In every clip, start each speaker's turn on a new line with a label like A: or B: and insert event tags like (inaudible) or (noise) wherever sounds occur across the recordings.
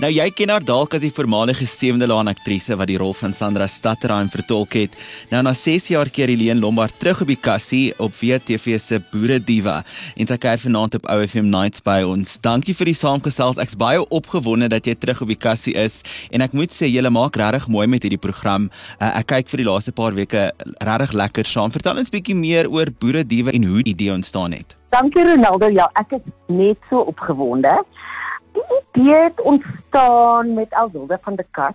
A: Nou jy ken haar dalk as die voormalige sewende laan aktrise wat die rol van Sandra Stutterheim vertolk het. Nou na 6 jaar keer Helene Lombard terug op die kassie op WTV se Boere Diva en sy kuier vanaand op OFM Nights by ons. Dankie vir die saamgesels. Ek's baie opgewonde dat jy terug op die kassie is en ek moet sê jy maak regtig mooi met hierdie program. Uh, ek kyk vir die laaste paar weke regtig lekker saam. Vertel ons bietjie meer oor Boere Diva en hoe die idee ontstaan het.
B: Dankie Ronaldo. Ja, ek is net so opgewonde. Die idee het ontstaan met Alwilde van der Kat.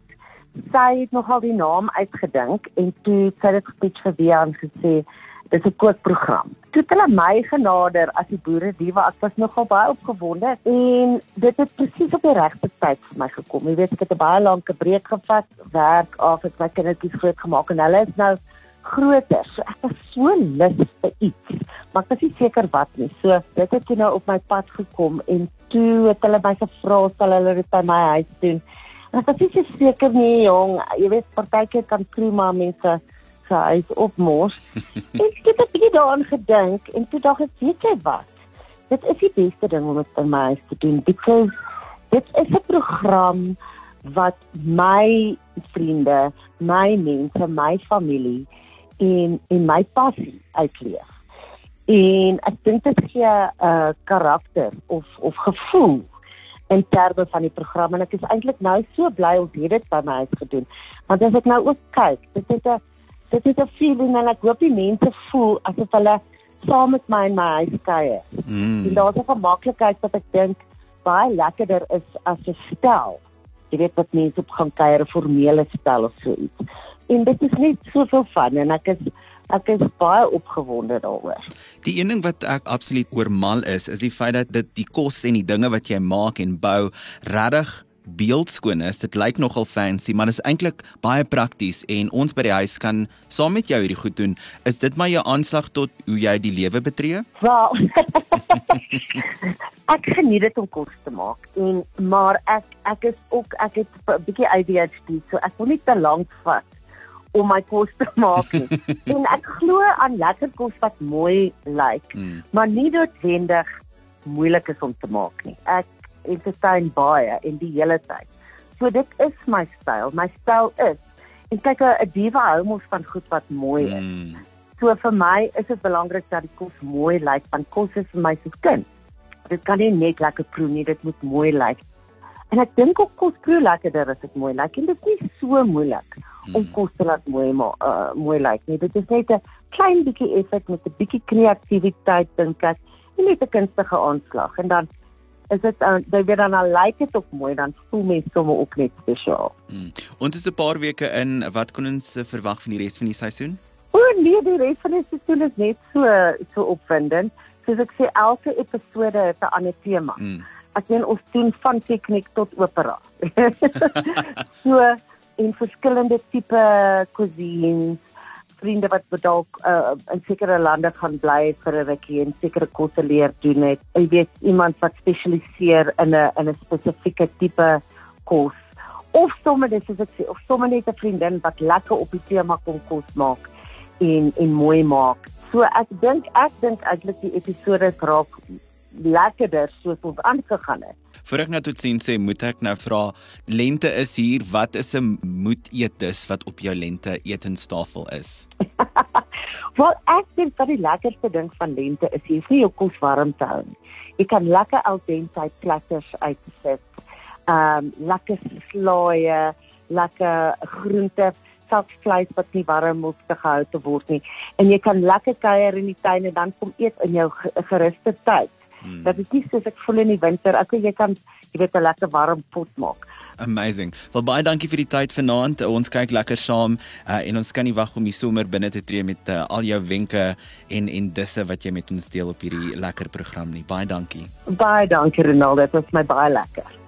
B: Sy het nogal die naam uitgedink en toe sy dit gespreek vir wie aan gesê dis 'n kookprogram. Toe het hulle my genader as die boere diewe. Ek was nogal baie opgewonde en dit het presies op die regte tyd vir my gekom. Jy weet ek het 'n baie lank breek gevat, werk af, ek het my kindertjies groot gemaak en hulle is nou groter. So ek was so lus vir iets, maar ek was nie seker wat nie. So dit het nou op my pad gekom en toe het hulle my gevra sal hulle dit by my huis doen. En ek was nie seker nie, jong. Jy weet partykeer kan kruma mense se huis opmors. (laughs) ek het 'n bietjie daaraan gedink en toe dink ek, weet jy wat? Dit is die beste ding om dit by my huis te doen because dit is 'n program wat my vriende, my mense, my familie en en my passie uitleef. En ek dink dit gee 'n uh, karakter of of gevoel in terme van die program en ek is eintlik nou so bly ons het dit by my huis gedoen. Want as ek nou ook kyk, dit is 'n dit is 'n feeling en ek hoop die mense voel asof hulle saam met my in my huis kuier. Mm. En daar's 'n gemaklikheid wat ek dink baie lekkerder is as 'n stel. Jy weet wat mense op gaan kuier, 'n formele stel of so iets en dit is net soveel van en ek is ek is baie opgewonde daaroor.
A: Die een ding wat ek absoluut oormal is, is die feit dat dit die kos en die dinge wat jy maak en bou regtig beeldskoon is. Dit lyk nogal fancy, maar dit is eintlik baie prakties en ons by die huis kan saam met jou hierdie goed doen. Is dit maar jou aanslag tot hoe jy die lewe betree?
B: Wel. (laughs) ek geniet dit om kos te maak en maar ek ek is ook ek het 'n bietjie ADHD, so ek wil nie te lank vat om my kos te (laughs) maak nie. (laughs) en ek glo aan lekker kos wat mooi lyk, mm. maar nie noodwendig moeilik is om te maak nie. Ek entertain baie en die hele tyd. So dit is my styl. My styl is en kyk 'n diva hou mos van goed wat mooi is. Mm. So vir my is dit belangrik dat die kos mooi lyk, want kos is vir my soos kind. Dit kan nie net lekker proe nie, dit moet mooi lyk. En ek dink ook kos proe lekkerder as dit mooi lyk en dit is nie so moeilik om hmm. kos te laat mooi maar uh, mooi lyk nie. Dit is net 'n klein bietjie effek met 'n bietjie kreatiwiteit dink ek en net 'n kunstige aanslag en dan is dit uh, dan weer dan al lyk dit ook mooi dan voel mens sommer ook net spesiaal.
A: Hmm. Ons is 'n paar weke in, wat kon ons uh, verwag van die res van die seisoen?
B: O nee, die res van die seisoen is net so so opwindend. Soos ek sê elke episode het 'n ander tema. Hmm ek meen ons doen van tegniek tot opera. (laughs) so in verskillende tipe cuisines vriende wat dalk uh, in sekere lande gaan bly vir 'n rukkie en sekere kosse leer doen het. Jy weet iemand wat spesialiseer in 'n in 'n spesifieke tipe kos of sommer dis as ek sê of sommer net 'n vriendin wat lekker op die tema kom kos maak en en mooi maak. So ek dink ek dink eintlik die episode raak lekkerder soos ons aangegaan het.
A: Voor ek nou tot sien sê, moet ek nou vra, lente is hier, wat is 'n moet eetes wat op jou lente etenstafel is? (laughs)
B: Wel, ek dink dat die lekkerste ding van lente is jy vir jou kos warm te hou. Jy kan lekker al dente platters uitsit. Ehm um, lekker slaaië, lekker groente selfs vleis wat nie warm moet gehou te word nie. En jy kan lekker kuier in die tuin en dan kom eet in jou geruste tyd. Hmm. Dat is nie soos ek voel in die winter. Ek jy kan jy weet 'n lekker warm pot maak.
A: Amazing. Wel baie dankie vir die tyd vanaand. Ons kyk lekker saam uh, en ons kan nie wag om die somer binne te tree met uh, al jou wenke en en disse wat jy met ons deel op hierdie lekker program nie. Baie dankie.
B: Baie dankie Ronaldo. Dit was my baie lekker.